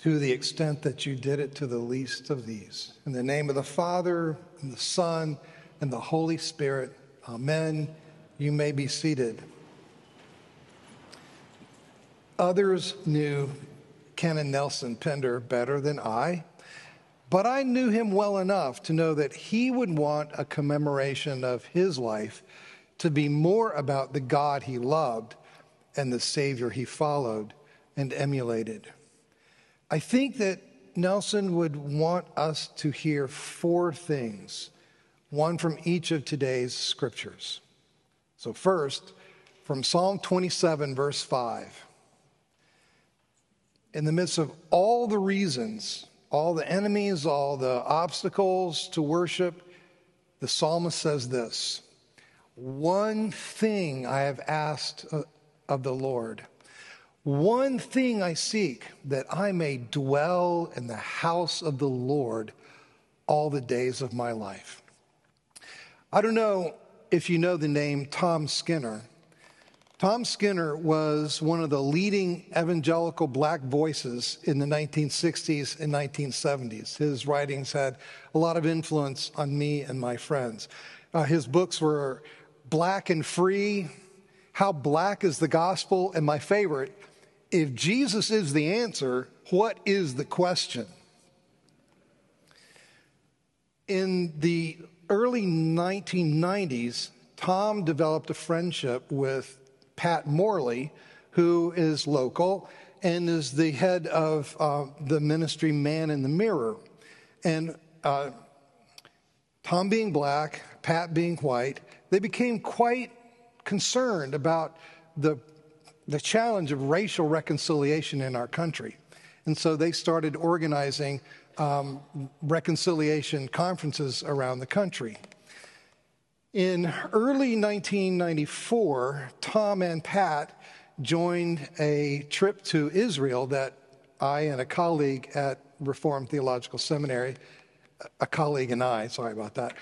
to the extent that you did it to the least of these. In the name of the Father, and the Son, and the Holy Spirit, amen. You may be seated. Others knew Canon Nelson Pinder better than I, but I knew him well enough to know that he would want a commemoration of his life to be more about the God he loved and the Savior he followed and emulated. I think that Nelson would want us to hear four things, one from each of today's scriptures. So, first, from Psalm 27, verse 5. In the midst of all the reasons, all the enemies, all the obstacles to worship, the psalmist says this One thing I have asked uh, of the Lord one thing I seek, that I may dwell in the house of the Lord all the days of my life. I don't know if you know the name Tom Skinner. Tom Skinner was one of the leading evangelical black voices in the 1960s and 1970s. His writings had a lot of influence on me and my friends. Uh, his books were Black and Free, How Black is the Gospel, and my favorite, if Jesus is the answer, what is the question? In the early 1990s, Tom developed a friendship with Pat Morley, who is local and is the head of uh, the ministry Man in the Mirror. And uh, Tom being black, Pat being white, they became quite concerned about the the challenge of racial reconciliation in our country. And so they started organizing um, reconciliation conferences around the country. In early 1994, Tom and Pat joined a trip to Israel that I and a colleague at Reformed Theological Seminary, a colleague and I, sorry about that,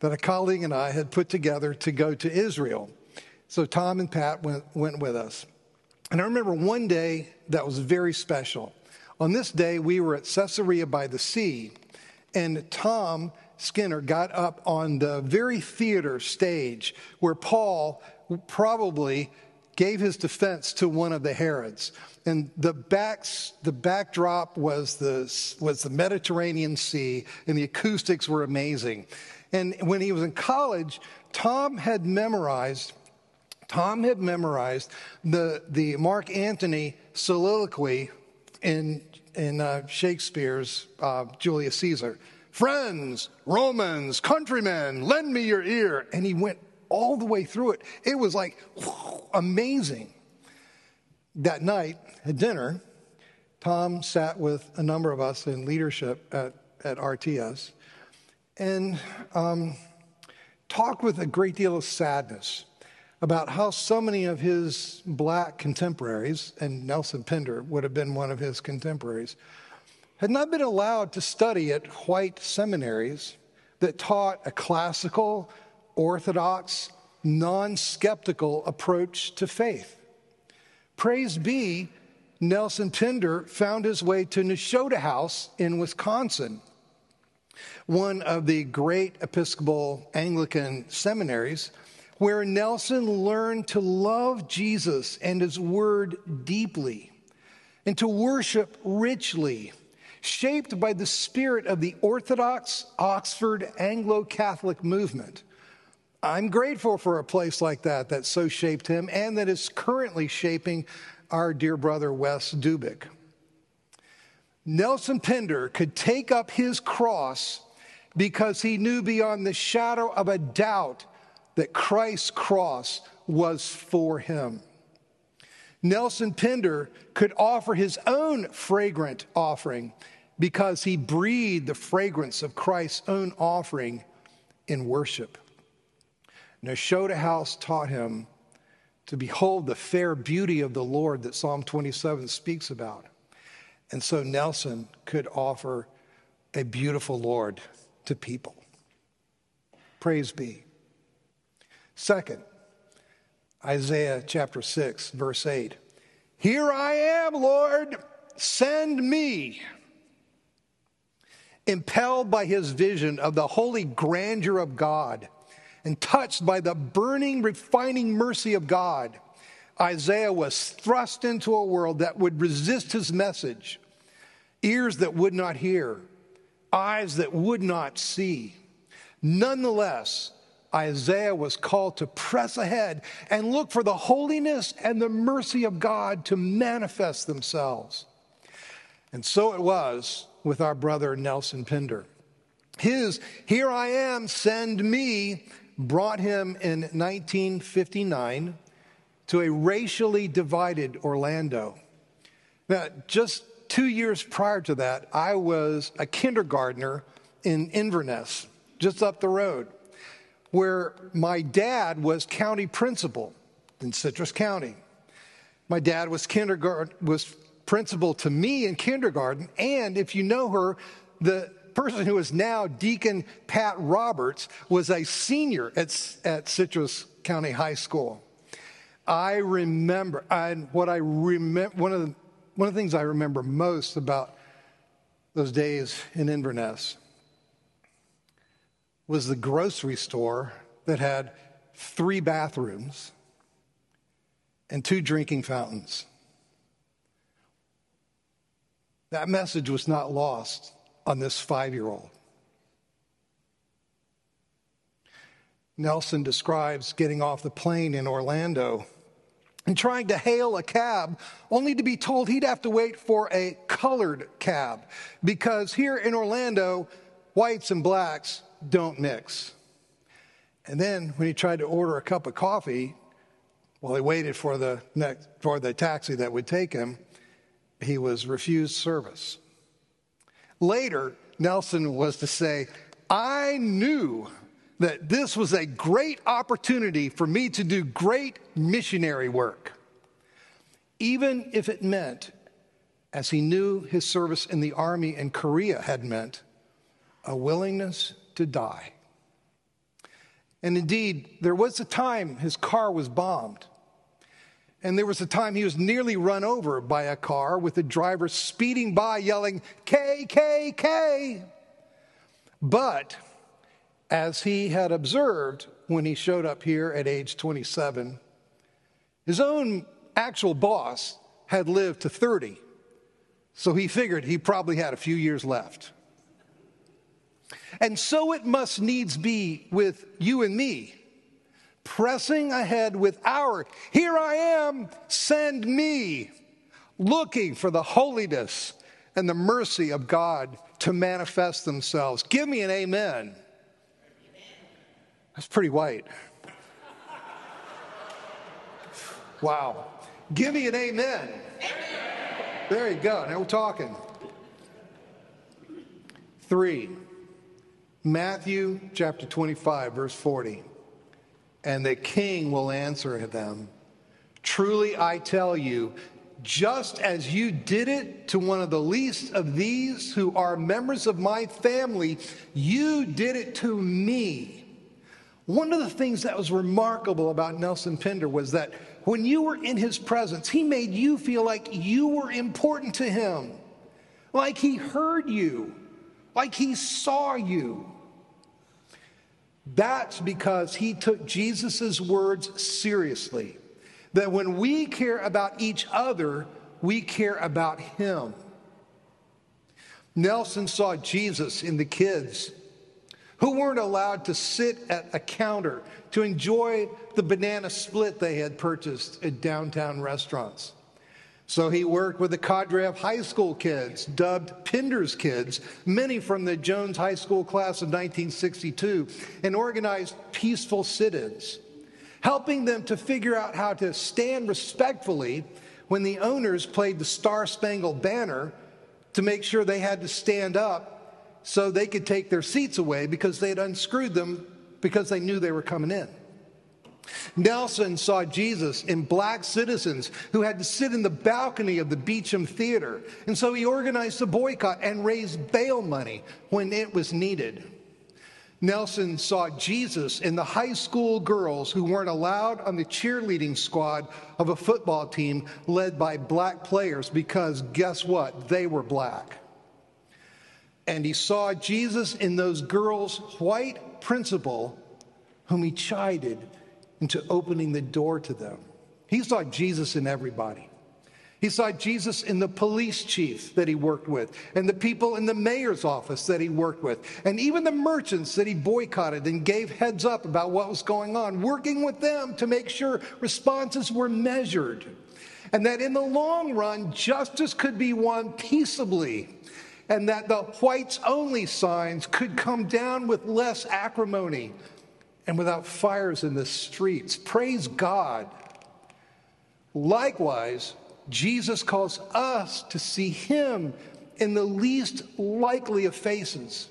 that a colleague and I had put together to go to Israel. So Tom and Pat went, went with us. And I remember one day that was very special. On this day, we were at Caesarea by the sea, and Tom Skinner got up on the very theater stage where Paul probably gave his defense to one of the Herods. And the, backs, the backdrop was the, was the Mediterranean Sea, and the acoustics were amazing. And when he was in college, Tom had memorized Tom had memorized the, the Mark Antony soliloquy in, in uh, Shakespeare's uh, Julius Caesar. Friends, Romans, countrymen, lend me your ear. And he went all the way through it. It was like amazing. That night at dinner, Tom sat with a number of us in leadership at, at RTS and um, talked with a great deal of sadness about how so many of his black contemporaries, and Nelson Pinder would have been one of his contemporaries, had not been allowed to study at white seminaries that taught a classical, orthodox, non skeptical approach to faith. Praise be, Nelson Pinder found his way to Nashotah House in Wisconsin, one of the great Episcopal Anglican seminaries where Nelson learned to love Jesus and his word deeply and to worship richly, shaped by the spirit of the Orthodox Oxford Anglo Catholic movement. I'm grateful for a place like that that so shaped him and that is currently shaping our dear brother Wes Dubik. Nelson Pinder could take up his cross because he knew beyond the shadow of a doubt that Christ's cross was for him. Nelson Pinder could offer his own fragrant offering because he breathed the fragrance of Christ's own offering in worship. Nashotah House taught him to behold the fair beauty of the Lord that Psalm 27 speaks about. And so Nelson could offer a beautiful Lord to people. Praise be. Second, Isaiah chapter 6, verse 8. Here I am, Lord. send me. Impelled by his vision of the holy grandeur of God and touched by the burning, refining mercy of God, Isaiah was thrust into a world that would resist his message, ears that would not hear, eyes that would not see. Nonetheless, Isaiah was called to press ahead and look for the holiness and the mercy of God to manifest themselves. And so it was with our brother Nelson Pinder. His Here I Am, Send Me brought him in 1959 to a racially divided Orlando. Now, just two years prior to that, I was a kindergartner in Inverness, just up the road, where my dad was county principal in Citrus County. My dad was kindergarten was principal to me in kindergarten, and if you know her, the person who is now Deacon Pat Roberts was a senior at, at Citrus County High School. I remember, and what I remember, one of the one of the things I remember most about those days in Inverness was the grocery store that had three bathrooms and two drinking fountains. That message was not lost on this five year old. Nelson describes getting off the plane in Orlando and trying to hail a cab, only to be told he'd have to wait for a colored cab because here in Orlando, whites and blacks don't mix. And then when he tried to order a cup of coffee, while he waited for the, next, for the taxi that would take him, he was refused service. Later, Nelson was to say, I knew that this was a great opportunity for me to do great missionary work, even if it meant, as he knew his service in the army in Korea had meant, a willingness to die. And indeed, there was a time his car was bombed. And there was a time he was nearly run over by a car with the driver speeding by yelling, K, K, K. But as he had observed when he showed up here at age 27. His own actual boss had lived to 30, so he figured he probably had a few years left. And so it must needs be with you and me, pressing ahead with our, here I am, send me, looking for the holiness and the mercy of God to manifest themselves. Give me an amen. That's pretty white. Wow. Give me an amen. There you go. Now we're talking. Three, Matthew chapter 25, verse 40. And the king will answer them Truly I tell you, just as you did it to one of the least of these who are members of my family, you did it to me. One of the things that was remarkable about Nelson Pinder was that when you were in his presence, he made you feel like you were important to him, like he heard you, like he saw you. That's because he took Jesus' words seriously. That when we care about each other, we care about him. Nelson saw Jesus in the kids who weren't allowed to sit at a counter to enjoy the banana split they had purchased at downtown restaurants. So he worked with a cadre of high school kids, dubbed Pinder's Kids, many from the Jones High School class of 1962, and organized peaceful sit ins, helping them to figure out how to stand respectfully when the owners played the Star Spangled Banner to make sure they had to stand up so they could take their seats away because they had unscrewed them because they knew they were coming in. Nelson saw Jesus in black citizens who had to sit in the balcony of the Beacham Theater. And so he organized a boycott and raised bail money when it was needed. Nelson saw Jesus in the high school girls who weren't allowed on the cheerleading squad of a football team led by black players because guess what? They were black. And he saw Jesus in those girls' white principal whom he chided into opening the door to them. He saw Jesus in everybody. He saw Jesus in the police chief that he worked with, and the people in the mayor's office that he worked with, and even the merchants that he boycotted and gave heads up about what was going on, working with them to make sure responses were measured. And that in the long run, justice could be won peaceably, and that the whites only signs could come down with less acrimony and without fires in the streets. Praise God. Likewise, Jesus calls us to see him in the least likely of faces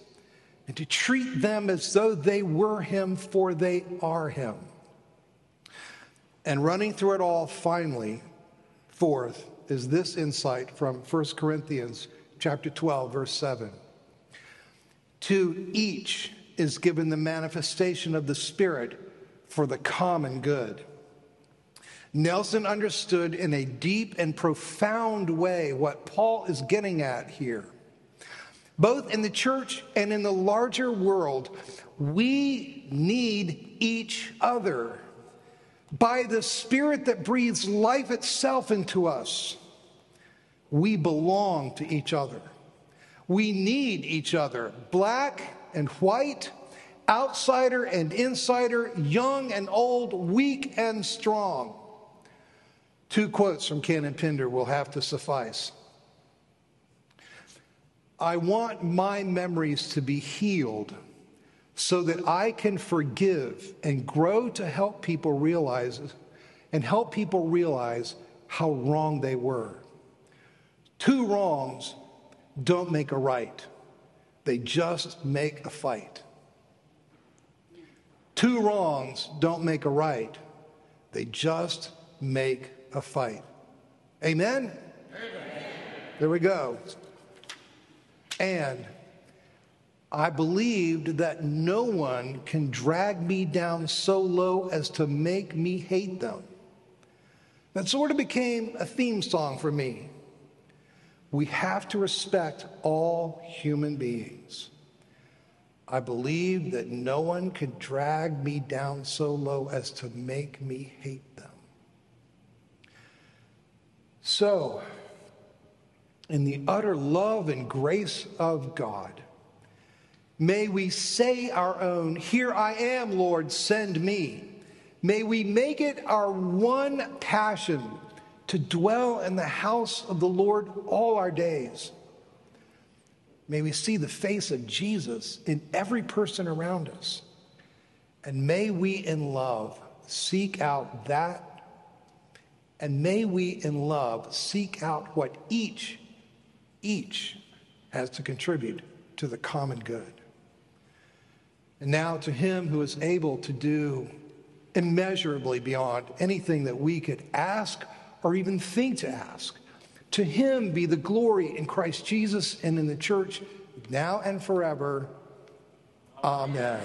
and to treat them as though they were him, for they are him. And running through it all, finally, fourth, is this insight from 1 Corinthians chapter 12, verse 7. To each is given the manifestation of the Spirit for the common good. Nelson understood in a deep and profound way what Paul is getting at here. Both in the church and in the larger world, we need each other. By the Spirit that breathes life itself into us, we belong to each other. We need each other, black and white, outsider and insider, young and old, weak and strong. Two quotes from Canon Pinder will have to suffice. I want my memories to be healed so that I can forgive and grow to help people realize and help people realize how wrong they were. Two wrongs don't make a right, they just make a fight. Two wrongs don't make a right, they just make a fight. Amen? Amen? There we go. And I believed that no one can drag me down so low as to make me hate them. That sort of became a theme song for me. We have to respect all human beings. I believe that no one could drag me down so low as to make me hate them. so, in the utter love and grace of God, may we say our own, Here I am, Lord, send me. May we make it our one passion to dwell in the house of the Lord all our days. May we see the face of Jesus in every person around us. And may we in love seek out that and may we, in love, seek out what each, each has to contribute to the common good. And now to him who is able to do immeasurably beyond anything that we could ask or even think to ask. To him be the glory in Christ Jesus and in the church now and forever. Amen.